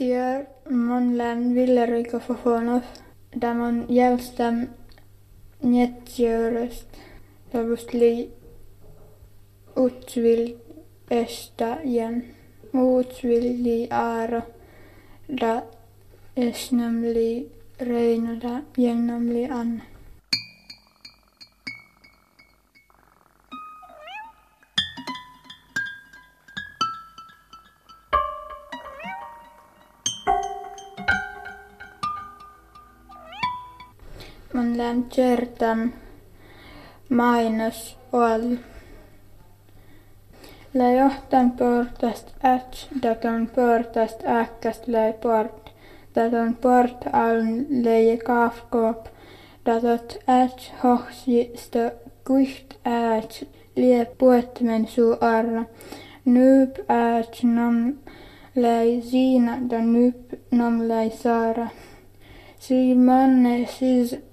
Tier Monlan villerika Fofonov tämän jälstä nettiörystä tavustli utsvil estäjän utsvilli aaro da esnämli reinoda jännämli anna. Man län tjärtan mainos all. Lä johtan portast äts, daton portast äkkäst läi port. Daton port aln leie kaafkoop. Datot äts hohsi sto kuiht äts lie puetmen suu arra. Nyyp äts nam läi siinä da nyyp nam läi saara. Si manne siis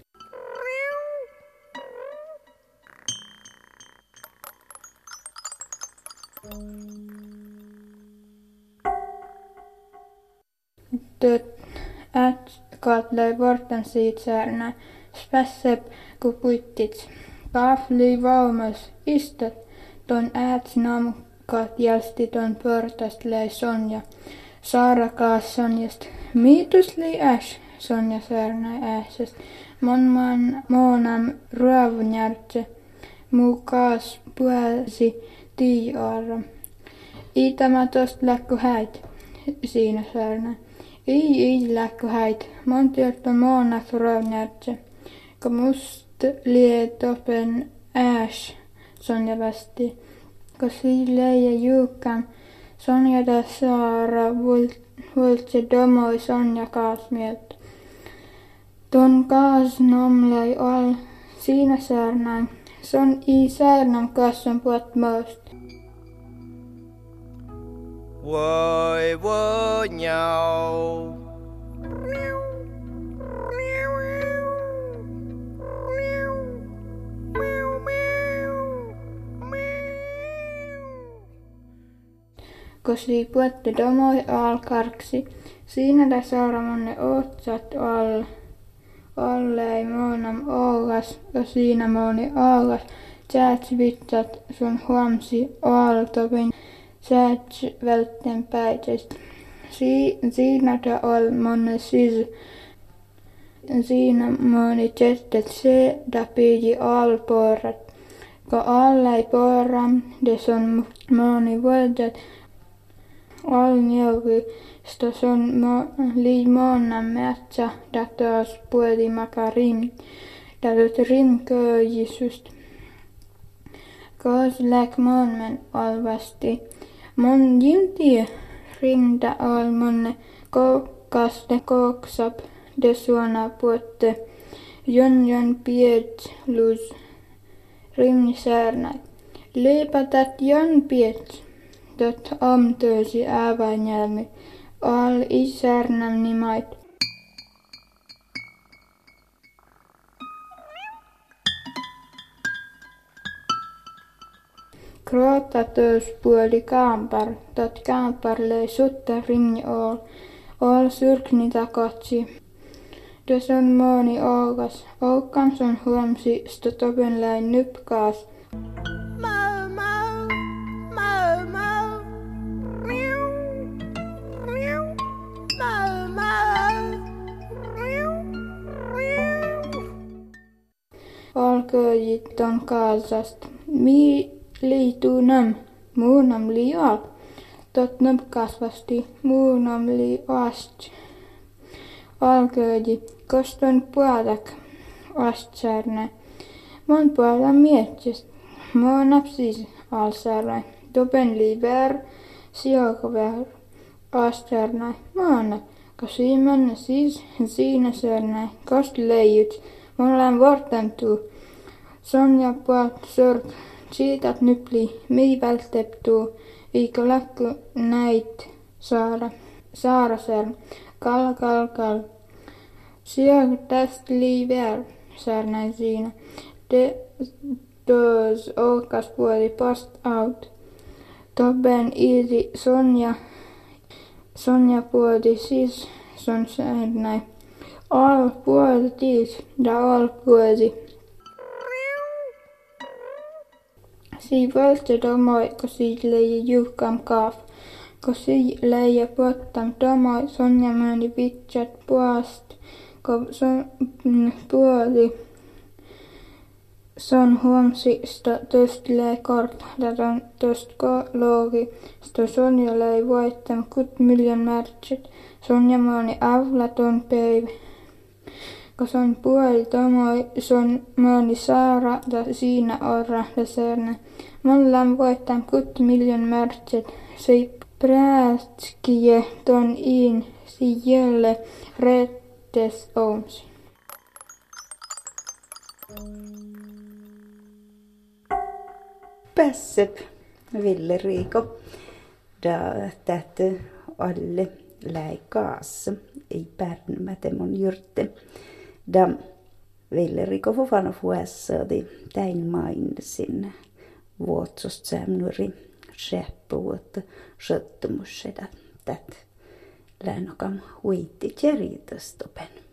Döt ät katlai vortan siit särnä. Spässep ku puittits. Kaafli vaumas istat. Ton äts nam kat jälsti ton pörtäst läi Sonja. Saara kaas Sonjast. Miitus li äs, Sonja särnäi ääsest. Mon man moonam ruavunjärtse. Muu kaas puhelsi tiiaara. Ii tämä tost läkku häit, siinä särnä. Ii ii läkku häit, mon tieltä moonak ruavunjärtse. Ka must lie topen ääs, Sonja västi. Ka leie juukam, Sonja da saara vultse domoi Sonja kaas mieltä. Ton kaas nomlai al siinä särnäin. Son i särnän kassan puot most. Voi voi nhau. Kosi puette domoi al karksi. Siinä da saara monne otsat al. Allei moonam oogas, ja siinä mooni aagas. Tjääts vitsat sun huomsi aaltopin. Tjääts vältten päitest. Si, siinä da ol monne sis. Siinä mooni tjestet se da pidi alporat. Ka allei poram, des on mooni vuodet. Al njovi sto son mo, li monna metsä, da taas puoli makarim. Da tot rim köjisust. Kaas läk alvasti. Mon jimti rinda al monne kokkaste koksap de suona puotte. Jon jon piet lus rim särnäi. Leipatat jon piet. Dot amtöösi äävänjälmi. Al isärnäm nimait. Kroota töös puoli kaampar. Tot kaampar löi sutta rinni ol. Ol syrkni takotsi. Dos on mooni oogas. Oukkams on huomsi sto topen läin nypkaas. Alköjit ton kaasast. Mi liituu nam. Muunam. Tot nam kasvasti. Muunam li ast. Alköji. Koston puolak. Astsärnä. Mon puolella mietjest. Mo napsis alsärnä. Topen li ver. Sioko ver. Astsärnä. Maana. Ka siimanne siis siinä särnä. Kost leijut. Mon län vortantuu. Sonja puolt sört. Siitat nypli. Mi vältteptuu. Viikko läkku näit saara. Saara särn. Kal kal kal. Sieltä tästä liiver, särnäin siinä. De, dos olkas puoli post out. Toben ilti Sonja. Sonja puoli siis son säärnäi. Al puoli tiis da al puoli. Si volte domoi, ko si leije juhkam si leije pottam domoi, Sonja möni vitsat puast. Ko son puoli son huomsi sta tost lei kort, on tost ko loogi, sto Sonja lei voittam kut miljon märtset, Sonja maani avlaton päivä. Kun son puoli tomoi, son maani saara da siinä orra da särne. Mollan voittam kut miljon märtset, sei präätskije ton in si jölle rettes omsi. Pässep Ville Riiko. Da tähtä alle läikaassa. Ei pärnmäte mun jyrtte. Da Ville Riiko fufana fuessa di täin mainsin vuotsost sämnuri sheppuut sjöttumus seda tät läänokam huitti tjeritöstopen.